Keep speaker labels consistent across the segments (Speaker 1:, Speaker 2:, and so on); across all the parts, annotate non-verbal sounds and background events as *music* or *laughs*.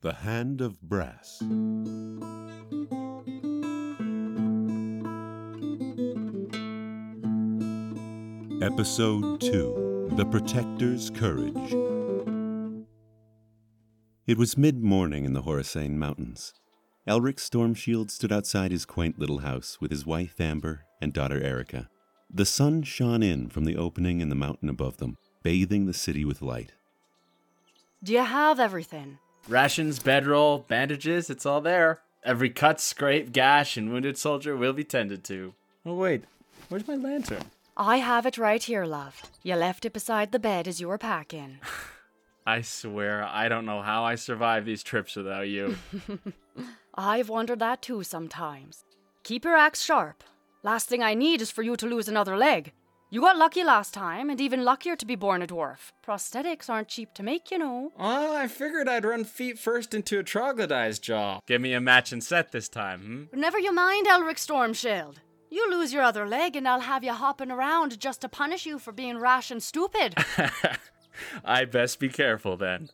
Speaker 1: The Hand of Brass. Episode 2 The Protector's Courage. It was mid morning in the Horasane Mountains. Elric Stormshield stood outside his quaint little house with his wife Amber and daughter Erica. The sun shone in from the opening in the mountain above them, bathing the city with light.
Speaker 2: Do you have everything?
Speaker 3: Rations, bedroll, bandages, it's all there. Every cut, scrape, gash, and wounded soldier will be tended to. Oh, wait, where's my lantern?
Speaker 2: I have it right here, love. You left it beside the bed as you were packing. *laughs*
Speaker 3: I swear, I don't know how I survive these trips without you. *laughs*
Speaker 2: I've wondered that too sometimes. Keep your axe sharp. Last thing I need is for you to lose another leg. You got lucky last time, and even luckier to be born a dwarf. Prosthetics aren't cheap to make, you know.
Speaker 3: Oh, I figured I'd run feet first into a troglodyte's jaw. Give me a match and set this time, hmm?
Speaker 2: Never you mind, Elric Stormshield. You lose your other leg, and I'll have you hopping around just to punish you for being rash and stupid. *laughs*
Speaker 3: I best be careful then.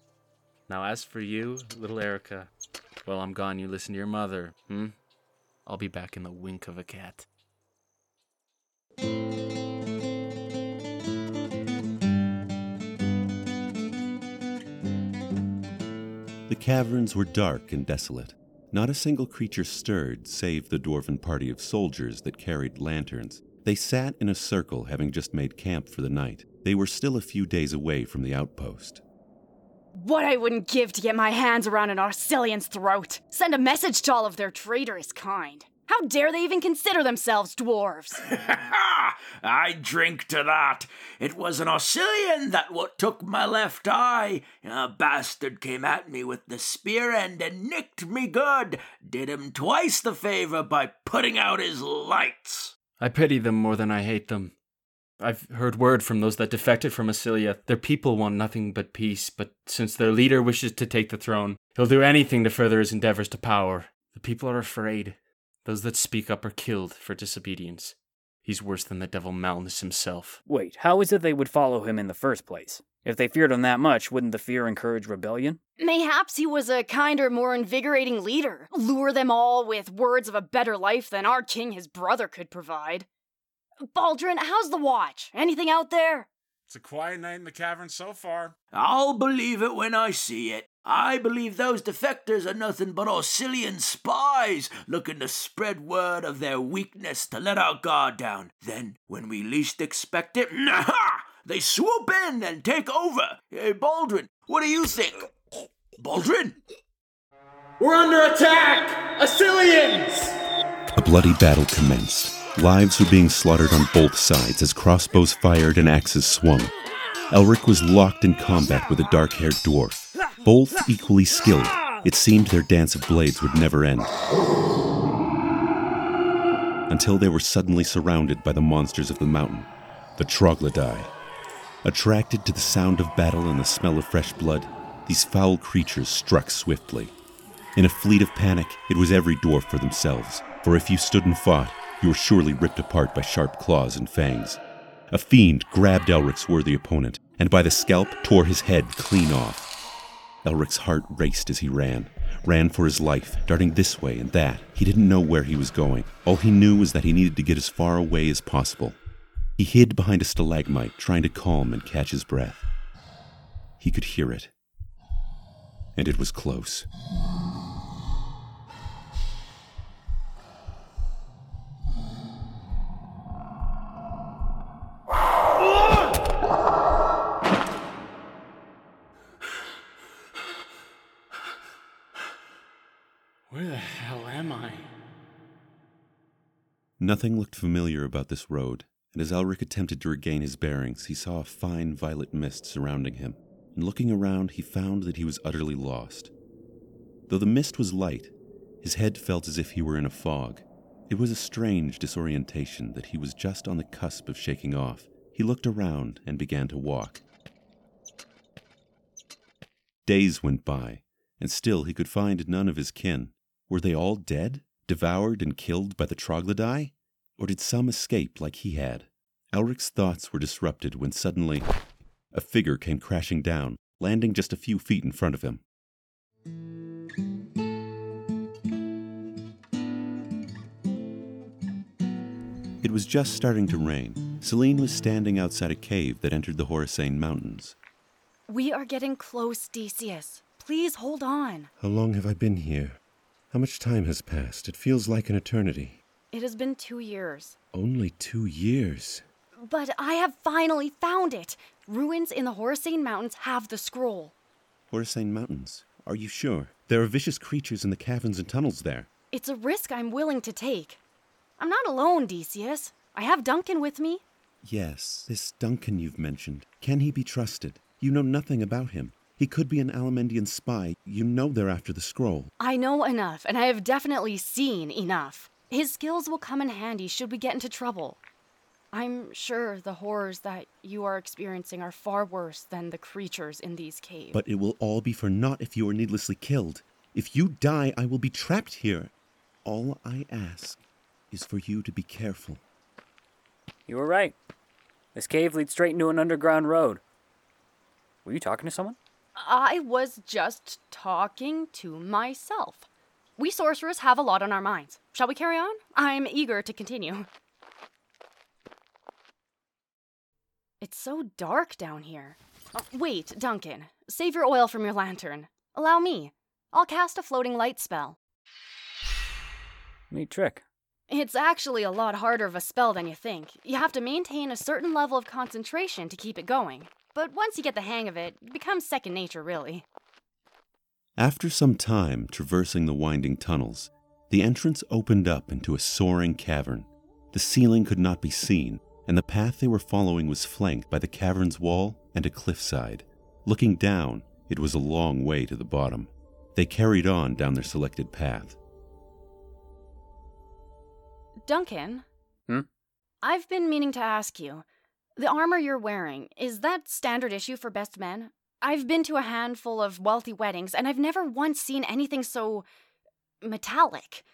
Speaker 3: Now, as for you, little Erica, while I'm gone, you listen to your mother, hmm? I'll be back in the wink of a cat.
Speaker 1: Caverns were dark and desolate. Not a single creature stirred save the dwarven party of soldiers that carried lanterns. They sat in a circle, having just made camp for the night. They were still a few days away from the outpost.
Speaker 2: what I wouldn't give to get my hands around an Arcillian's throat. Send a message to all of their traitorous kind. How dare they even consider themselves dwarves? Ha *laughs* ha!
Speaker 4: I drink to that. It was an Oscillian that what took my left eye. A bastard came at me with the spear end and nicked me good. Did him twice the favor by putting out his lights.
Speaker 3: I pity them more than I hate them. I've heard word from those that defected from Acilia. Their people want nothing but peace, but since their leader wishes to take the throne, he'll do anything to further his endeavors to power. The people are afraid. Those that speak up are killed for disobedience. He's worse than the devil Malnus himself.
Speaker 5: Wait, how is it they would follow him in the first place? If they feared him that much, wouldn't the fear encourage rebellion?
Speaker 2: Mayhaps he was a kinder, more invigorating leader. Lure them all with words of a better life than our king, his brother, could provide. Baldrin, how's the watch? Anything out there?
Speaker 6: It's a quiet night in the cavern so far.
Speaker 4: I'll believe it when I see it. I believe those defectors are nothing but Oscillian spies looking to spread word of their weakness to let our guard down. Then, when we least expect it, they swoop in and take over. Hey, Baldrin, what do you think? Baldrin?
Speaker 3: We're under attack! Asilians!
Speaker 1: A bloody battle commenced. Lives were being slaughtered on both sides as crossbows fired and axes swung. Elric was locked in combat with a dark haired dwarf. Both equally skilled, it seemed their dance of blades would never end. Until they were suddenly surrounded by the monsters of the mountain, the troglodyte. Attracted to the sound of battle and the smell of fresh blood, these foul creatures struck swiftly. In a fleet of panic, it was every dwarf for themselves, for if you stood and fought, you were surely ripped apart by sharp claws and fangs. A fiend grabbed Elric's worthy opponent, and by the scalp tore his head clean off. Elric's heart raced as he ran, ran for his life, darting this way and that. He didn't know where he was going. All he knew was that he needed to get as far away as possible. He hid behind a stalagmite, trying to calm and catch his breath. He could hear it. And it was close. Nothing looked familiar about this road, and as Elric attempted to regain his bearings, he saw a fine violet mist surrounding him. And looking around, he found that he was utterly lost. Though the mist was light, his head felt as if he were in a fog. It was a strange disorientation that he was just on the cusp of shaking off. He looked around and began to walk. Days went by, and still he could find none of his kin. Were they all dead, devoured and killed by the troglodyte? Or did some escape like he had? Elric's thoughts were disrupted when suddenly a figure came crashing down, landing just a few feet in front of him. It was just starting to rain. Celine was standing outside a cave that entered the Horisane Mountains.
Speaker 2: We are getting close, Decius. Please hold on.
Speaker 1: How long have I been here? How much time has passed? It feels like an eternity.
Speaker 2: It has been two years.
Speaker 1: Only two years.
Speaker 2: But I have finally found it. Ruins in the Horisane Mountains have the scroll.
Speaker 1: Horisane Mountains? Are you sure? There are vicious creatures in the caverns and tunnels there.
Speaker 2: It's a risk I'm willing to take. I'm not alone, Decius. I have Duncan with me.
Speaker 1: Yes, this Duncan you've mentioned. Can he be trusted? You know nothing about him. He could be an Alamendian spy. You know they're after the scroll.
Speaker 2: I know enough, and I have definitely seen enough. His skills will come in handy should we get into trouble. I'm sure the horrors that you are experiencing are far worse than the creatures in these caves.
Speaker 1: But it will all be for naught if you are needlessly killed. If you die, I will be trapped here. All I ask is for you to be careful.
Speaker 5: You were right. This cave leads straight into an underground road. Were you talking to someone?
Speaker 2: I was just talking to myself. We sorcerers have a lot on our minds. Shall we carry on? I'm eager to continue. It's so dark down here. Uh, wait, Duncan. Save your oil from your lantern. Allow me. I'll cast a floating light spell.
Speaker 5: Neat trick.
Speaker 2: It's actually a lot harder of a spell than you think. You have to maintain a certain level of concentration to keep it going. But once you get the hang of it, it becomes second nature, really.
Speaker 1: After some time traversing the winding tunnels, the entrance opened up into a soaring cavern. The ceiling could not be seen, and the path they were following was flanked by the cavern's wall and a cliffside. Looking down, it was a long way to the bottom. They carried on down their selected path.
Speaker 2: Duncan?
Speaker 5: Hmm?
Speaker 2: I've been meaning to ask you. The armor you're wearing, is that standard issue for best men? I've been to a handful of wealthy weddings, and I've never once seen anything so. Metallic.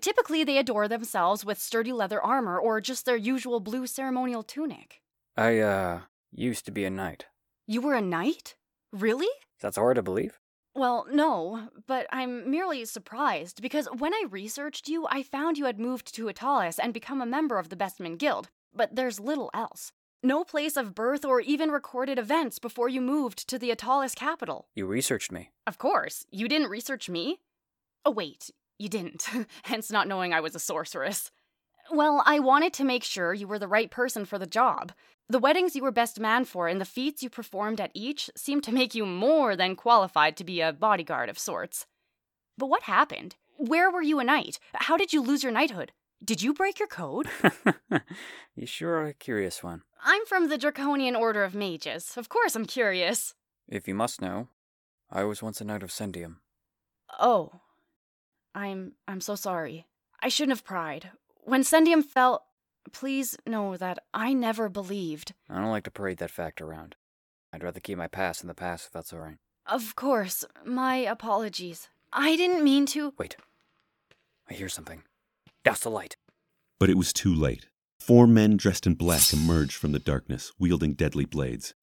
Speaker 2: Typically, they adore themselves with sturdy leather armor or just their usual blue ceremonial tunic.
Speaker 5: I, uh, used to be a knight.
Speaker 2: You were a knight? Really?
Speaker 5: That's hard to believe.
Speaker 2: Well, no, but I'm merely surprised because when I researched you, I found you had moved to Atalis and become a member of the Bestman Guild, but there's little else. No place of birth or even recorded events before you moved to the Atalis capital.
Speaker 5: You researched me.
Speaker 2: Of course, you didn't research me? Oh, wait, you didn't, *laughs* hence not knowing I was a sorceress. Well, I wanted to make sure you were the right person for the job. The weddings you were best man for and the feats you performed at each seemed to make you more than qualified to be a bodyguard of sorts. But what happened? Where were you a knight? How did you lose your knighthood? Did you break your code? *laughs*
Speaker 5: you sure are a curious one.
Speaker 2: I'm from the Draconian Order of Mages. Of course I'm curious.
Speaker 5: If you must know, I was once a knight of Sendium.
Speaker 2: Oh. I'm I'm so sorry. I shouldn't have pried. When Sendium fell, please know that I never believed.
Speaker 5: I don't like to parade that fact around. I'd rather keep my past in the past if that's all right.
Speaker 2: Of course, my apologies. I didn't mean to.
Speaker 5: Wait. I hear something. Douse the light.
Speaker 1: But it was too late. Four men dressed in black emerged from the darkness, wielding deadly blades.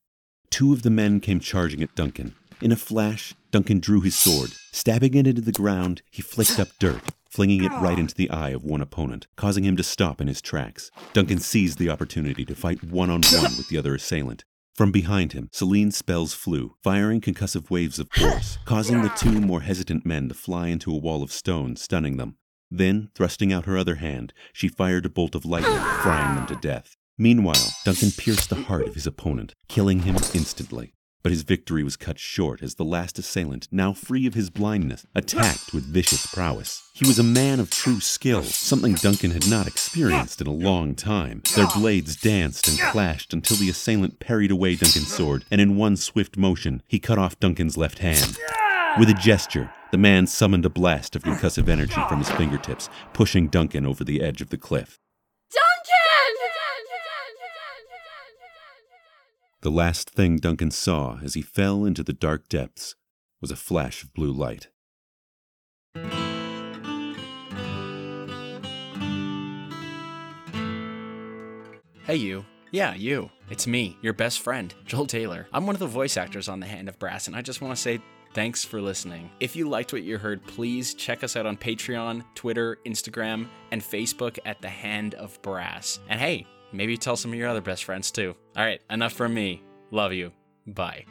Speaker 1: Two of the men came charging at Duncan. In a flash, Duncan drew his sword. Stabbing it into the ground, he flicked up dirt, flinging it right into the eye of one opponent, causing him to stop in his tracks. Duncan seized the opportunity to fight one on one with the other assailant. From behind him, Celine's spells flew, firing concussive waves of force, causing the two more hesitant men to fly into a wall of stone, stunning them. Then, thrusting out her other hand, she fired a bolt of lightning, frying them to death. Meanwhile, Duncan pierced the heart of his opponent, killing him instantly. But his victory was cut short as the last assailant, now free of his blindness, attacked with vicious prowess. He was a man of true skill, something Duncan had not experienced in a long time. Their blades danced and clashed until the assailant parried away Duncan's sword, and in one swift motion, he cut off Duncan's left hand. With a gesture, the man summoned a blast of concussive energy from his fingertips, pushing Duncan over the edge of the cliff. The last thing Duncan saw as he fell into the dark depths was a flash of blue light.
Speaker 3: Hey, you. Yeah, you. It's me, your best friend, Joel Taylor. I'm one of the voice actors on The Hand of Brass, and I just want to say Thanks for listening. If you liked what you heard, please check us out on Patreon, Twitter, Instagram, and Facebook at The Hand of Brass. And hey, maybe tell some of your other best friends too. All right, enough from me. Love you. Bye.